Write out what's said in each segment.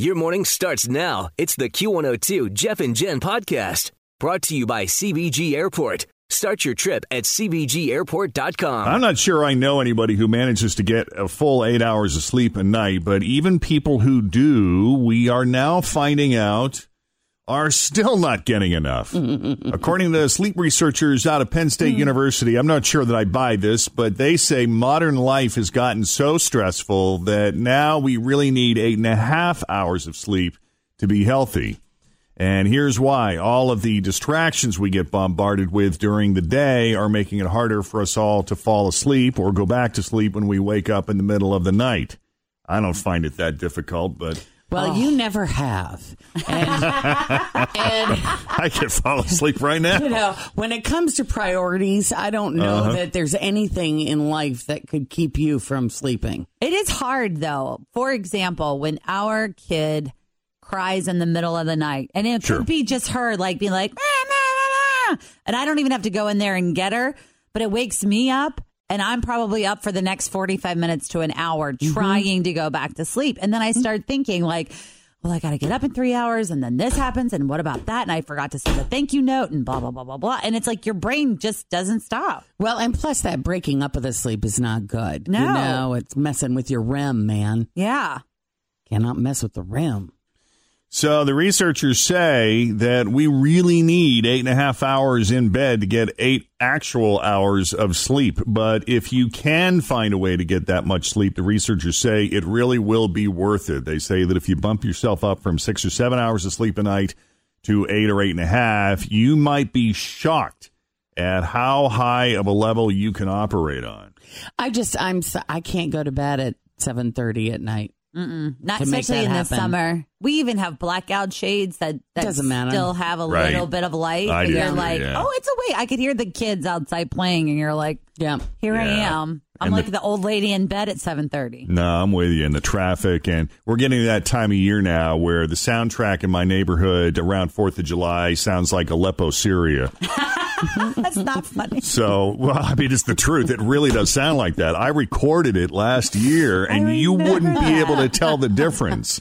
Your morning starts now. It's the Q102 Jeff and Jen podcast brought to you by CVG Airport. Start your trip at CVGAirport.com. I'm not sure I know anybody who manages to get a full eight hours of sleep a night, but even people who do, we are now finding out are still not getting enough. According to sleep researchers out of Penn State hmm. University, I'm not sure that I buy this, but they say modern life has gotten so stressful that now we really need eight and a half hours of sleep to be healthy. And here's why all of the distractions we get bombarded with during the day are making it harder for us all to fall asleep or go back to sleep when we wake up in the middle of the night. I don't find it that difficult, but Well, you never have. And, and I can fall asleep right now. you know, when it comes to priorities, I don't know Uh-huh. that there's anything in life that could keep you from sleeping. It is hard though. For example, when our kid cries in the middle of the night, and it Sure. could be just her like being like, "Ah, nah, nah, nah," and I don't even have to go in there and get her, but it wakes me up. And I'm probably up for the next 45 minutes to an hour mm-hmm. trying to go back to sleep. And then I mm-hmm. start thinking, like, well, I got to get up in three hours and then this happens. And what about that? And I forgot to send a thank you note and blah, blah, blah, blah, blah. And it's like your brain just doesn't stop. Well, and plus that breaking up of the sleep is not good. No. You know, it's messing with your REM, man. Yeah. Cannot mess with the REM. So the researchers say that we really need eight and a half hours in bed to get eight actual hours of sleep. But if you can find a way to get that much sleep, the researchers say it really will be worth it. They say that if you bump yourself up from six or seven hours of sleep a night to eight or eight and a half, you might be shocked at how high of a level you can operate on. I just, I'm, I can't go to bed at 7.30 at night. Not to make especially that in the summer. We even have blackout shades that, that Doesn't matter. still have a Right. little bit of light. I and do you're too, like, yeah. oh, it's a way. I could hear the kids outside playing, and you're like, Yeah. here I am. I'm And like the- the, old lady in bed at 7:30. No, I'm with you in the traffic, and we're getting to that time of year now where the soundtrack in my neighborhood around Fourth of July sounds like Aleppo, Syria. That's not funny. So, well, I mean, it's the truth. It really does sound like that. I recorded it last year, and you wouldn't be able to tell the difference.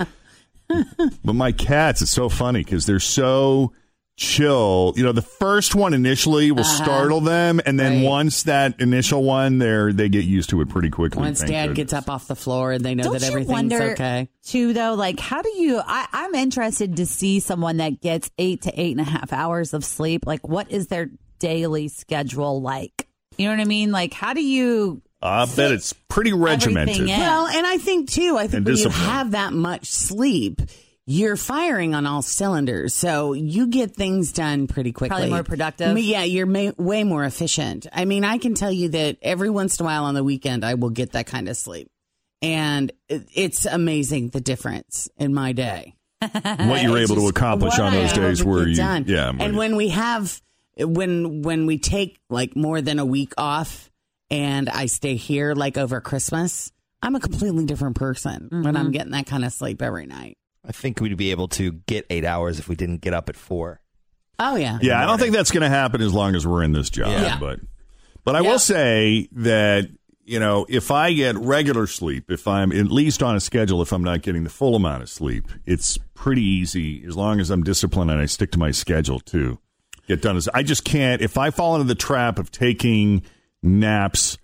but my cats, it's so funny because they're so chill. You know, the first one initially will uh-huh. startle them, and then Right. once that initial one, they're they get used to it pretty quickly. Once thank dad goodness. gets up off the floor and they know Don't that you everything's wonder okay. too, though? Like, how do you? I, I'm interested to see someone that gets eight to eight and a half hours of sleep. Like, what is their daily schedule like? You know what I mean? Like, how do you? I bet it's pretty regimented. everything. Well, and I think too, I think when you discipline. have that much sleep, you're firing on all cylinders. So you get things done pretty quickly. Probably more productive. I mean, Yeah, you're ma- way more efficient. I mean, I can tell you that every once in a while on the weekend, I will get that kind of sleep. And it's amazing the difference in my day. what you're able to accomplish on those days to where you, done. yeah, I'm and you. when we have when when we take like more than a week off and I stay here like over Christmas, I'm a completely different person when Mm-hmm. I'm getting that kind of sleep every night. I think we'd be able to get eight hours if we didn't get up at four. Oh yeah, yeah, I don't think that's going to happen as long as we're in this job. Yeah. But, but I will say that you know if I get regular sleep, if I'm at least on a schedule, if I'm not getting the full amount of sleep, it's pretty easy as long as I'm disciplined and I stick to my schedule to get done. Is I just can't if I fall into the trap of taking naps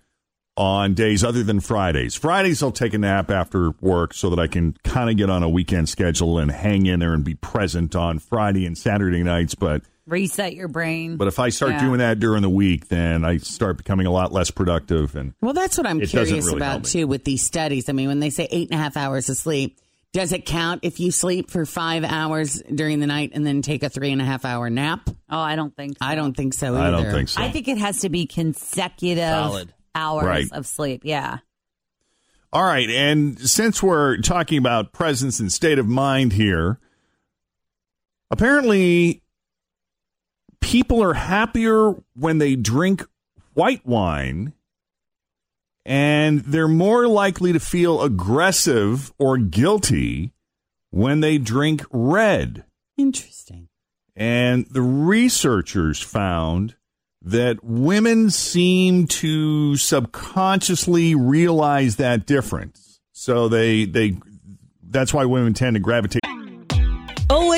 on days other than Fridays. Fridays I'll take a nap after work so that I can kind of get on a weekend schedule and hang in there and be present on Friday and Saturday nights. But Reset your brain. But if I start Yeah. doing that during the week, then I start becoming a lot less productive. And Well, that's what I'm curious really about too with these studies. I mean, when they say eight and a half hours of sleep, does it count if you sleep for five hours during the night and then take a three and a half hour nap? oh, I don't think so. I don't think so either. I don't think so. I think it has to be consecutive Solid. hours Right. of sleep. Yeah. All right. And since we're talking about presence and state of mind here, apparently people are happier when they drink white wine and they're more likely to feel aggressive or guilty when they drink red. Interesting. And the researchers found that women seem to subconsciously realize that difference. So they they that's why women tend to gravitate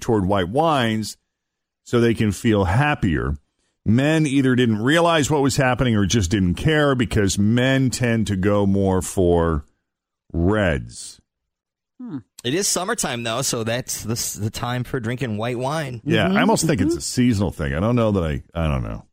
Toward white wines so they can feel happier. Men either didn't realize what was happening or just didn't care because men tend to go more for reds. Hmm. It is summertime though, so that's the, the time for drinking white wine. Yeah, I almost think it's a mm-hmm. seasonal thing. I don't know that I I don't know.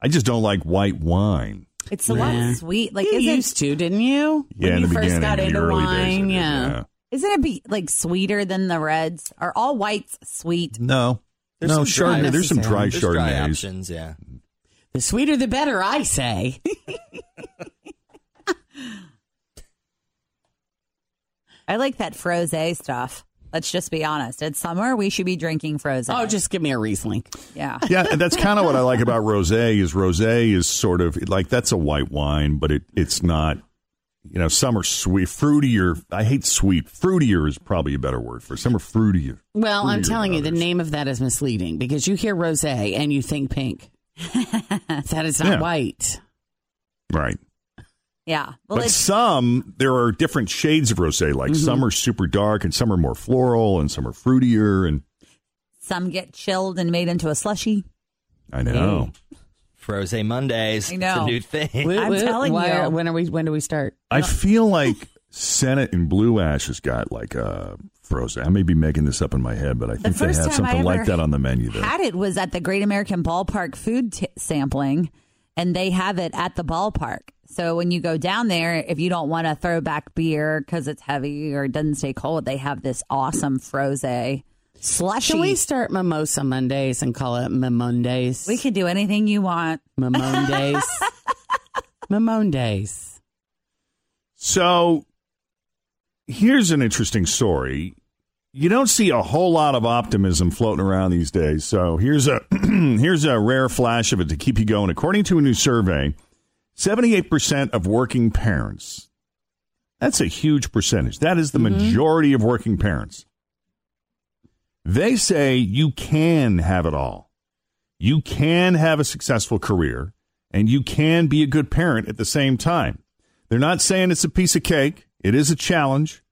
I just don't like white wine. It's a Nah. lot sweet. Like, you is used to, didn't you? Yeah, when in you the first got into early days, I wine, yeah. Isn't it be like sweeter than the reds? Are all whites sweet? No. There's no, some Chardonnay. There's some dry There's dry Chardonnays. options, yeah. The sweeter the better, I say. I like that froze stuff. Let's just be honest. It's summer. We should be drinking froze. oh, just give me a Riesling. yeah. yeah, and that's kind of what I like about rosé. Is rosé is sort of like that's a white wine, but it it's not. You know, some are sweet, fruitier. I hate sweet. Fruitier is probably a better word for it. some are fruitier. Well, I'm telling than you, the name of that is misleading because you hear rosé and you think pink. that is not Yeah. white. right. Yeah. Well, but some there are different shades of rosé. Like mm-hmm. some are super dark, and some are more floral, and some are fruitier. And some get chilled and made into a slushy. I know. Froze Mondays. I know. It's a new thing. Woo, I'm woo. telling Why- you. When are we? When do we start? I feel like Senate and Blue Ash has got like uh, a Froze. I may be making this up in my head, but I The think they first have something I like that on the menu there. Had it was at the Great American Ballpark food t- sampling, and they have it at the ballpark. So when you go down there, if you don't want a throwback beer because it's heavy or it doesn't stay cold, they have this awesome froze slushy. Can we start Mimosa Mondays and call it Mimondays? We could do anything you want. Mimondays. Mimondays. So here's an interesting story. You don't see a whole lot of optimism floating around these days. So here's a here's a rare flash of it to keep you going. According to a new survey, 78% of working parents. That's a huge percentage. That is the mm-hmm. majority of working parents. They say you can have it all. You can have a successful career and you can be a good parent at the same time. They're not saying it's a piece of cake. It is a challenge.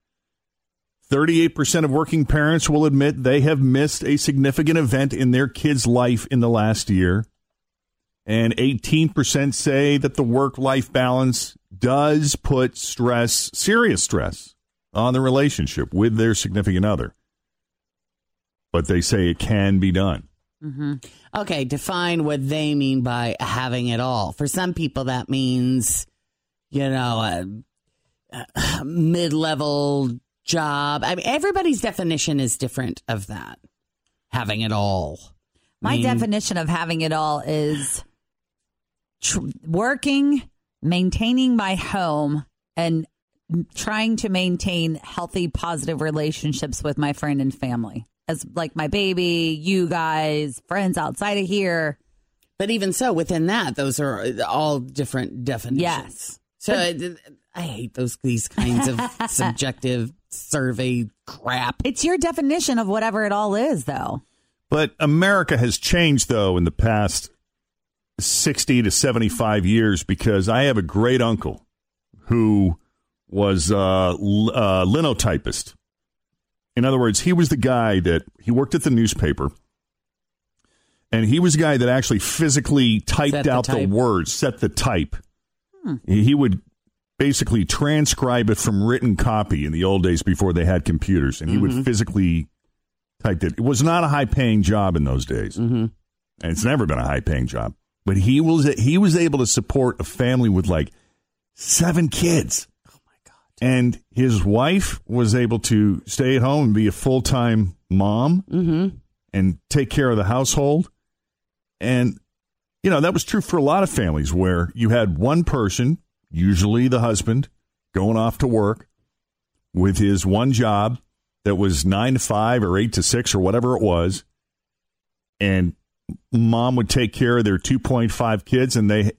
38% of working parents will admit they have missed a significant event in their kid's life in the last year. And 18% say that the work life balance does put stress, serious stress, on the relationship with their significant other. But they say it can be done. Mm-hmm. Okay, define what they mean by having it all. For some people, that means, you know, a, a mid level job. I mean, everybody's definition is different of that. Having it all. My mean, definition of having it all is tr- working, maintaining my home, and trying to maintain healthy, positive relationships with my friend and family. As like my baby, you guys, friends outside of here, But even so, within that, those are all different definitions. Yes. So I, I hate those these kinds of subjective survey crap. It's your definition of whatever it all is, though. But America has changed, though, in the past 60 to 75 years because I have a great uncle who was uh, l- uh, linotypist. In other words, he was the guy that he worked at the newspaper, and he was the guy that actually physically typed Set the out the, type. words, set the type. He would basically transcribe it from written copy in the old days before they had computers, and he would physically type it. It was not a high paying job in those days, mm-hmm. and it's never been a high paying job. But he was he was able to support a family with like seven kids. And his wife was able to stay at home and be a full time mom mm-hmm. and take care of the household. And you know that was true for a lot of families where you had one person, usually the husband, going off to work with his one job that was nine to five or eight to six or whatever it was, and mom would take care of their 2.5 kids and they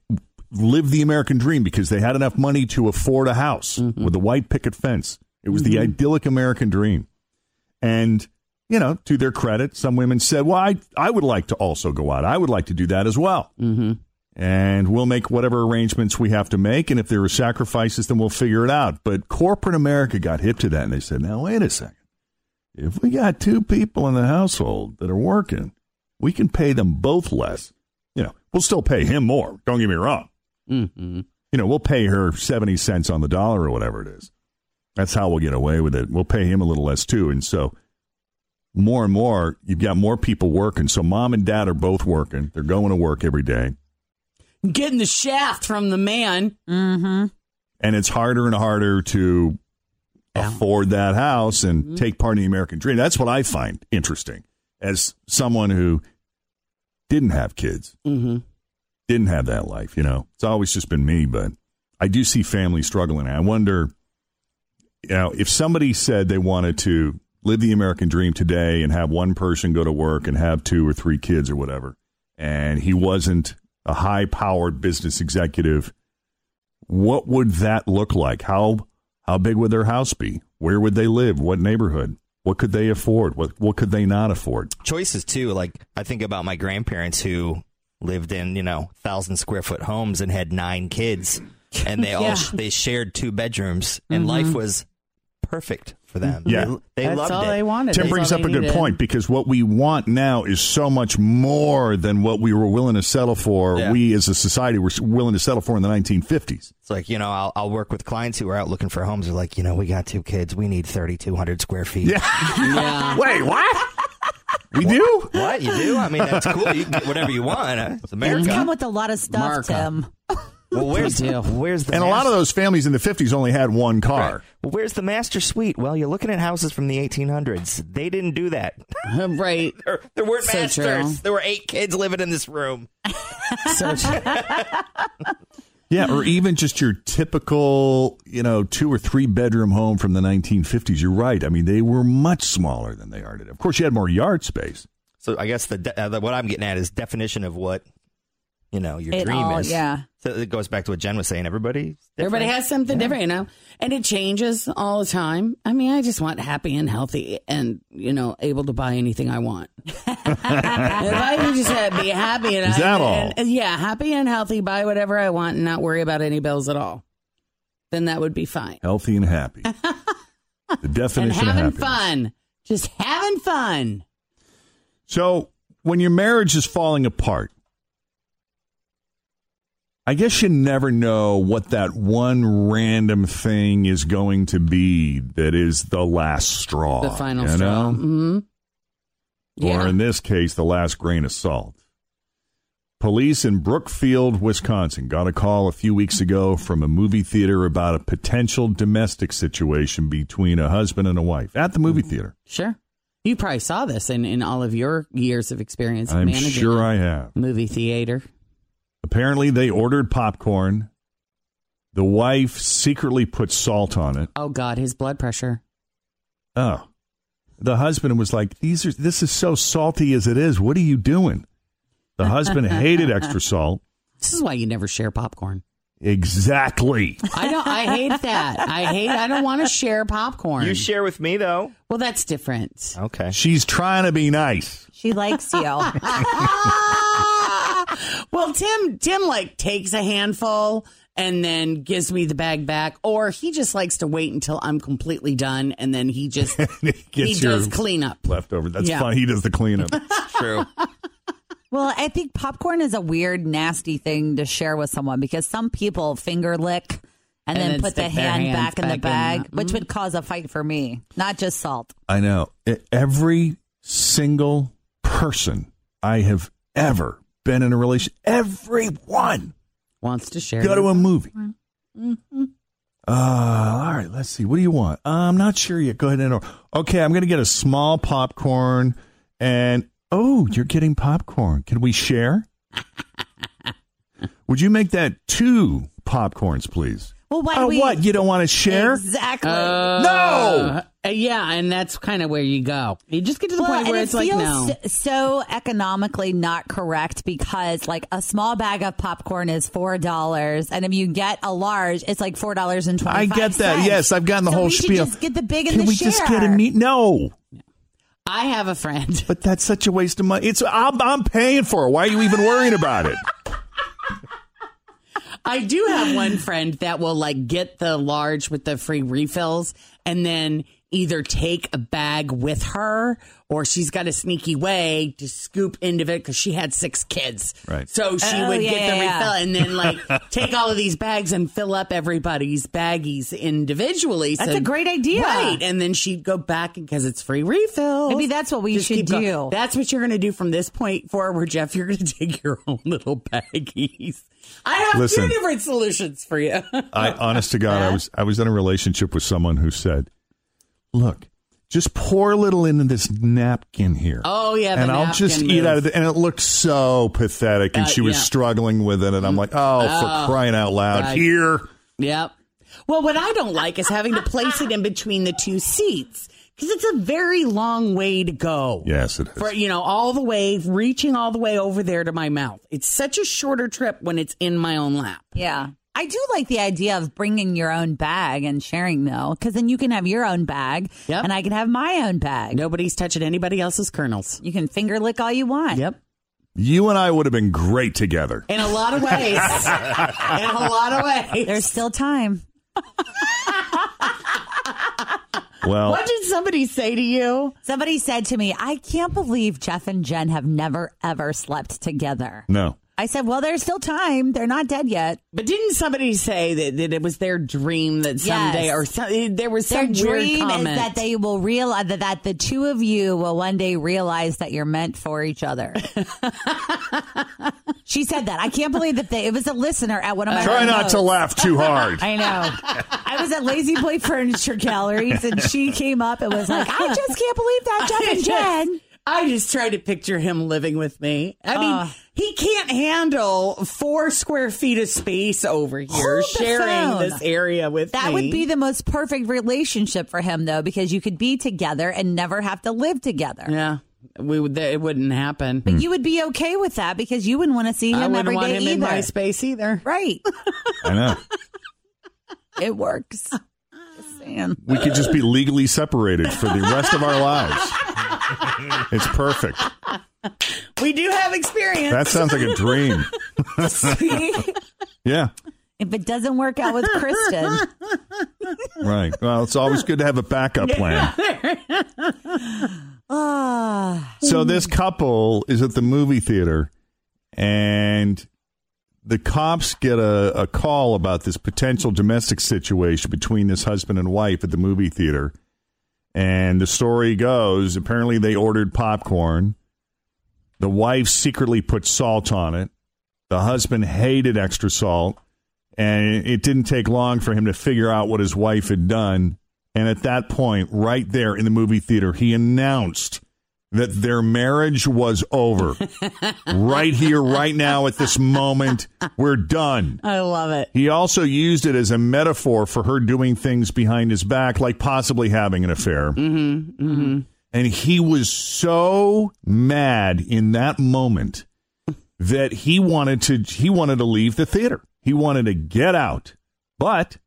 lived the American dream because they had enough money to afford a house with a white picket fence. It was the idyllic American dream. And, you know, to their credit, some women said, well, I, I would like to also go out. I would like to do that as well. Mm-hmm. And we'll make whatever arrangements we have to make. And if there are sacrifices, then we'll figure it out. But corporate America got hip to that and they said, now, wait a second. If we got two people in the household that are working, we can pay them both less. You know, we'll still pay him more. Don't get me wrong. Mm-hmm. You know, we'll pay her 70 cents on the dollar or whatever it is. That's how we'll get away with it. We'll pay him a little less too. And so more and more, you've got more people working. So mom and dad are both working. They're going to work every day. Getting the shaft from the man. Mm-hmm. And it's harder and harder to afford that house and take part in the American dream. That's what I find interesting as someone who didn't have kids, Mm-hmm. Didn't have that life. You know, it's always just been me, but I do see families struggling. I wonder, you know, if somebody said they wanted to live the American dream today and have one person go to work and have two or three kids or whatever, and he wasn't a high powered business executive, what would that look like? How how big would their house be? Where would they live? What neighborhood? What could they afford? What what could they not afford? choices too. Like I think about my grandparents who lived in you know thousand square foot homes and had nine kids, and they all Yeah. they shared two bedrooms, and mm-hmm. life was perfect for them. Yeah. they, they That's loved all it. they wanted. Tim That's brings all up a they good point because what we want now is so much more than what we were willing to settle for. Yeah. We as a society were willing to settle for in the 1950s. It's like you know I'll, I'll work with clients who are out looking for homes. They're like, you know, we got two kids, we need thirty two hundred square feet. Yeah. Wait, what? We do? What you do? I mean, that's cool. You can get whatever you want. huh? It's It's America. come with a lot of stuff, America. Tim. well, where's They where's the And a lot of those families in the 50s only had one car. Right. Well, where's the master suite? Well, you're looking at houses from the 1800s. They didn't do that. right. There, there weren't So masters. true. There were eight kids living in this room. So true. Yeah, or even just your typical, you know, two or three bedroom home from the 1950s. You're right. I mean, they were much smaller than they are today. Of course, you had more yard space. So I guess the, de- uh, the what I'm getting at is definition of what you know your It dream all- is. yeah. So it goes back to what Jen was saying. Everybody, Everybody has something different, you know, and it changes all the time. I mean, I just want happy and healthy, and you know, able to buy anything I want. if I can just uh, be happy and Is that I, all? and- yeah, happy and healthy, buy whatever I want, and not worry about any bills at all, then that would be fine. Healthy and happy. The definition and having of happiness. fun, just having fun. So, when your marriage is falling apart, I guess you never know what that one random thing is going to be that is the last straw. The final you straw. know? Hmm Or in this case, the last grain of salt. Police in Brookfield, Wisconsin got a call a few weeks ago from a movie theater about a potential domestic situation between a husband and a wife at the movie theater. Sure. You probably saw this in, in all of your years of experience I'm managing sure I have. movie theater. Apparently, they ordered popcorn. The wife secretly put salt on it. Oh God, his blood pressure. Oh, the husband was like, "These are this is so salty as it is. What are you doing?" The husband hated extra salt. This is why you never share popcorn. Exactly. I don't. I hate that. I hate. I don't want to share popcorn. You share with me though. well, that's different. Okay. She's trying to be nice. She likes you. well, Tim. Tim like takes a handful and then gives me the bag back, or he just likes to wait until I'm completely done, and then he just he Gets does cleanup. leftover. That's Yeah. fun. He does the cleanup. True. well, I think popcorn is a weird, nasty thing to share with someone because some people finger lick and, And then then put the hand hands back in the back in bag, the- which would mm-hmm. cause a fight for me, not just salt. I know. Every single person I have ever been in a relation, everyone, Wants to share. go to a movie. Mm-hmm. Uh, all right, let's see. What do you want? Uh, I'm not sure yet. Go ahead and order. Okay, I'm going to get a small popcorn and oh, you're getting popcorn. Can we share? Would you make that two popcorns, please? Well, why Oh, we what? You don't want to share? exactly? no. Uh, yeah, and that's kind of where you go. You just get to the well, point where and it's it like, no. so economically not correct because like a small bag of popcorn is four dollars, and if you get a large, it's like four dollars and twenty. I get that. Yes, I've gotten the so whole we spiel. Just get the big and Can the we share. just get a meat? No. I have a friend. But that's such a waste of money. It's I'm, I'm paying for it. Why are you even worrying about it? I do have one friend that will like get the large with the free refills and then either take a bag with her or she's got a sneaky way to scoop into it because she had six kids. Right. So she Oh, would yeah, get the yeah, refill and then like take all of these bags and fill up everybody's baggies individually. That's So- a great idea. Right. And then she'd go back because it's free refill. Maybe that's what we should keep going. do. That's what you're going to do from this point forward, Jeff. You're going to take your own little baggies. I have Listen. two different solutions for you. I honest to God, I was I was in a relationship with someone who said, "Look, just pour a little into this napkin here." Oh, yeah, the and I'll just napkin eat out of it. And it looked so pathetic, and Uh, she was yeah. Struggling with it. And I'm like, "Oh, for crying out loud, right. here!" Yep. Well, what I don't like is having to place it in between the two seats because it's a very long way to go. Yes, it is. For, you know, all the way, reaching all the way over there to my mouth. It's such a shorter trip when it's in my own lap. Yeah. I do like the idea of bringing your own bag and sharing, though, because then you can have your own bag Yep. and I can have my own bag. Nobody's touching anybody else's kernels. You can finger lick all you want. Yep. You and I would have been great together. In a lot of ways. in a lot of ways. There's still time. Well, What did somebody say to you? Somebody said to me, I can't believe Jeff and Jen have never, ever slept together. no. I said, Well, there's still time. They're not dead yet. But didn't somebody say that, that it was their dream that someday, Yes. or some, there was Their some dream weird comment. is that they will realize that, that the two of you will one day realize that you're meant for each other. she said that. I can't believe that they, it was a listener at one of my Try not to laugh too hard. I know. I was at La-Z-Boy Furniture Galleries and she came up and was like, I just can't believe that, Jeff and Jen. I just try to picture him living with me. I mean, Uh. he can't handle four square feet of space over here, Hold the sharing this area with That me. would be the most perfect relationship for him, though, because you could be together and never have to live together. yeah. We would. It wouldn't happen. But you would be okay with that because you wouldn't want to see I him wouldn't want him either. in my space either. Right. I know. it works. Just saying. We could just be legally separated for the rest of our lives. It's perfect. We do have experience. That sounds like a dream. Yeah. if it doesn't work out with Kristen, Right. Well, it's always good to have a backup plan. ah, So this couple is at the movie theater, and the cops get a, a call about this potential domestic situation between this husband and wife at the movie theater. And the story goes apparently they ordered popcorn. The wife secretly put salt on it. The husband hated extra salt. And it didn't take long for him to figure out what his wife had done. And at that point, right there in the movie theater, he announced that their marriage was over. right here, right now, at this moment, we're done. I love it. He also used it as a metaphor for her doing things behind his back, like possibly having an affair. Mm-hmm, mm-hmm. And he was so mad in that moment that he wanted to he wanted to leave the theater. He wanted to get out, but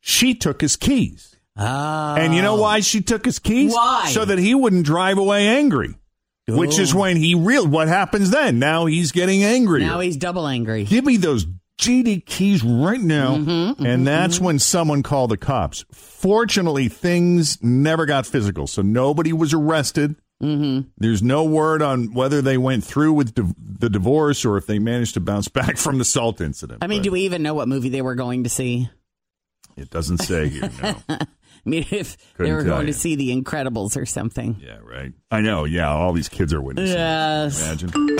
she took his keys. Oh. And you know why she took his keys? Why? So that he wouldn't drive away angry. Which is Oh. when he real what happens then? Now he's getting angry. Now he's double angry. Give me those GD keys right now. Mm-hmm, and that's when someone called the cops. Fortunately, things never got physical, so nobody was arrested. Mm-hmm. There's no word on whether they went through with div- the divorce or if they managed to bounce back from the salt incident. I mean, But do we even know what movie they were going to see? it doesn't say here. No. I mean, if they Couldn't were going you. to see The Incredibles or something. yeah, right. I know. Yeah, all these kids are witnessing. Yes. Imagine.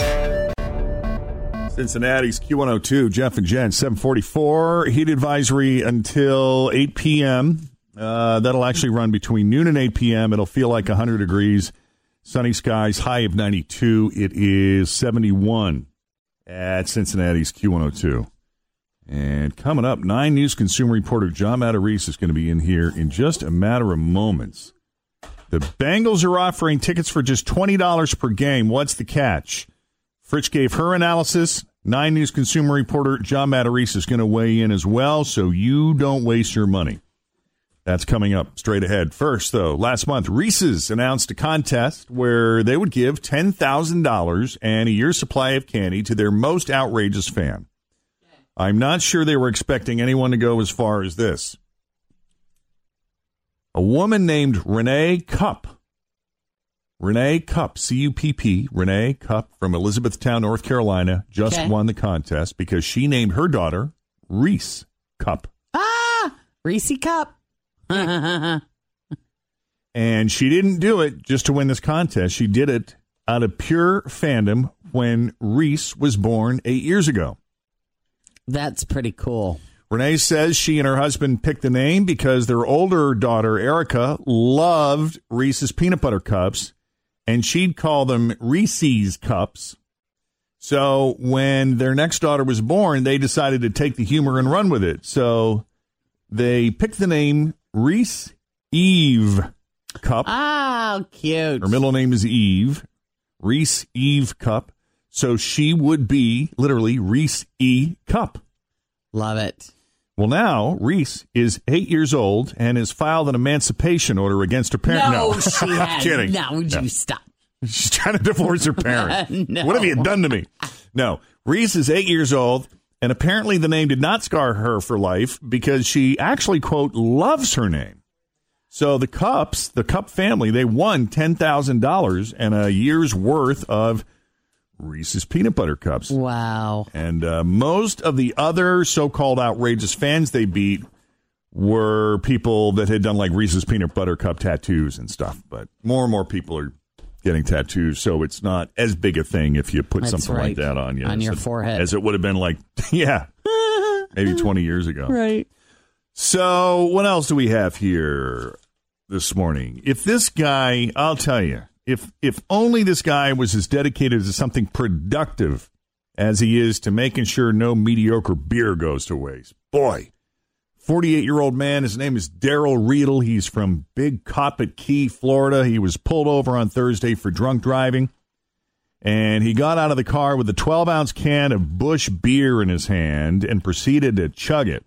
Cincinnati's Q102, Jeff and Jen, 744. Heat advisory until 8 p.m. Uh, that'll actually run between noon and 8 p.m. It'll feel like 100 degrees. Sunny skies, high of 92. It is 71 at Cincinnati's Q102. And coming up, Nine News consumer reporter John Matarese is going to be in here in just a matter of moments. The Bengals are offering tickets for just $20 per game. What's the catch? Fritch gave her analysis. Nine News consumer reporter John Matarese is going to weigh in as well, so you don't waste your money. That's coming up straight ahead. First, though, last month, Reese's announced a contest where they would give $10,000 and a year's supply of candy to their most outrageous fan. I'm not sure they were expecting anyone to go as far as this. A woman named Renee Cupp Renee Cupp, C U P P, Renee Cupp from Elizabethtown, North Carolina, just Okay. won the contest because she named her daughter Reese Cup. Ah, Reese Cup. And she didn't do it just to win this contest. She did it out of pure fandom when Reese was born eight years ago. That's pretty cool. Renee says she and her husband picked the name because their older daughter, Erica, loved Reese's peanut butter cups, and she'd call them Reese's cups. So when their next daughter was born, they decided to take the humor and run with it. So they picked the name Reese Eve Cup. Oh, cute. Her middle name is Eve, Reese Eve Cup. So she would be literally Reese E Cup. Love it. Well, now Reese is eight years old and has filed an emancipation order against her parents. No, she I'm has. kidding. No, would No. you stop? She's trying to divorce her parents. No. What have you done to me? No, Reese is eight years old, and apparently the name did not scar her for life because she actually quote loves her name. So the Cups, the Cup family, they won ten thousand dollars and a year's worth of Reese's peanut butter cups. Wow. And uh, most of the other so-called outrageous fans they beat were people that had done like Reese's peanut butter cup tattoos and stuff. But more and more people are getting tattoos, so it's not as big a thing if you put That's something like that on you On your it- forehead. as it would have been like, yeah, maybe twenty years ago. Right. So, what else do we have here this morning? If this guy, I'll tell you, if if only this guy was as dedicated to something productive as he is to making sure no mediocre beer goes to waste. Boy, 48 year old man, his name is Daryl Riedel. He's from Big Coppitt Key, Florida. He was pulled over on Thursday for drunk driving. And he got out of the car with a 12 ounce can of Busch beer in his hand and proceeded to chug it.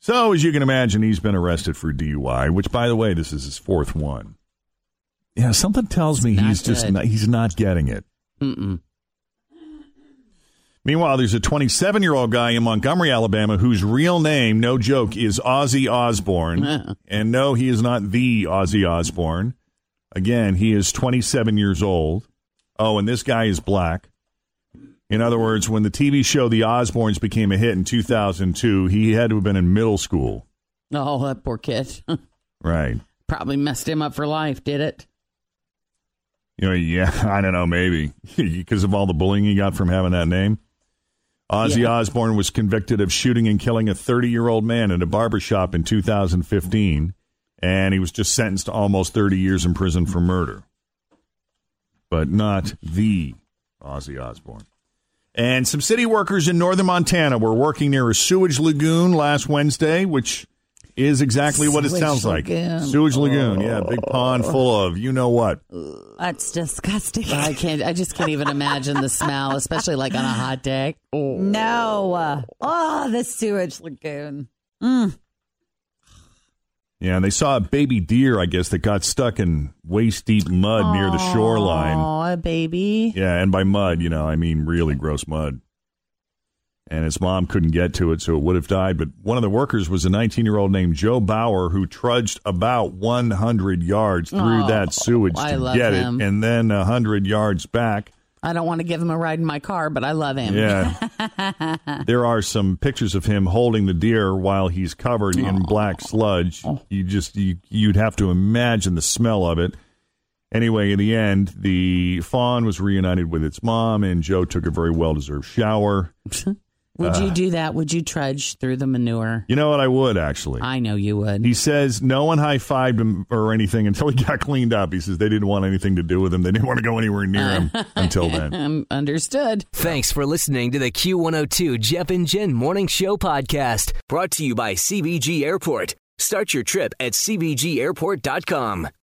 So, as you can imagine, he's been arrested for DUI, which, by the way, this is his fourth one. Yeah, something tells me he's just not, he's not getting it. Mm-mm. Meanwhile, there's a 27 year old guy in Montgomery, Alabama, whose real name, no joke, is Ozzy Osbourne. and no, he is not the Ozzy Osbourne. Again, he is 27 years old. Oh, and this guy is black. In other words, when the TV show The Osbournes became a hit in 2002, he had to have been in middle school. Oh, that poor kid. Right. Probably messed him up for life, did it? You know, yeah, I don't know, maybe because of all the bullying he got from having that name. Ozzy Yeah. Osbourne was convicted of shooting and killing a 30 year old man in a barber shop in 2015, and he was just sentenced to almost 30 years in prison for murder. But not the Ozzy Osbourne. And some city workers in northern Montana were working near a sewage lagoon last Wednesday, which is exactly what it Sewage sounds lagoon. like. Sewage lagoon. Yeah, big pond full of you know what. That's disgusting. I can't. I just can't even imagine the smell, especially like on a hot day. Oh. No. Oh, the sewage lagoon. Mm. Yeah, and they saw a baby deer, I guess, that got stuck in waist deep mud near the shoreline. Oh, baby. Yeah, and by mud, you know, I mean really gross mud. And his mom couldn't get to it, so it would have died. But one of the workers was a 19 year old named Joe Bauer who trudged about 100 yards through Oh, that sewage I to get him. it, and then 100 yards back. I don't want to give him a ride in my car, but I love him. Yeah. there are some pictures of him holding the deer while he's covered in black sludge. Oh. You just you, you'd have to imagine the smell of it. Anyway, in the end, the fawn was reunited with its mom, and Joe took a very well deserved shower. Would Uh. you do that? Would you trudge through the manure? You know what? I would actually. I know you would. He says no one high fived him or anything until he got cleaned up. He says they didn't want anything to do with him. They didn't want to go anywhere near him until then. Um, understood. Thanks for listening to the Q102 Jeff and Jen Morning Show podcast, brought to you by CVG Airport. Start your trip at CVGAirport.com.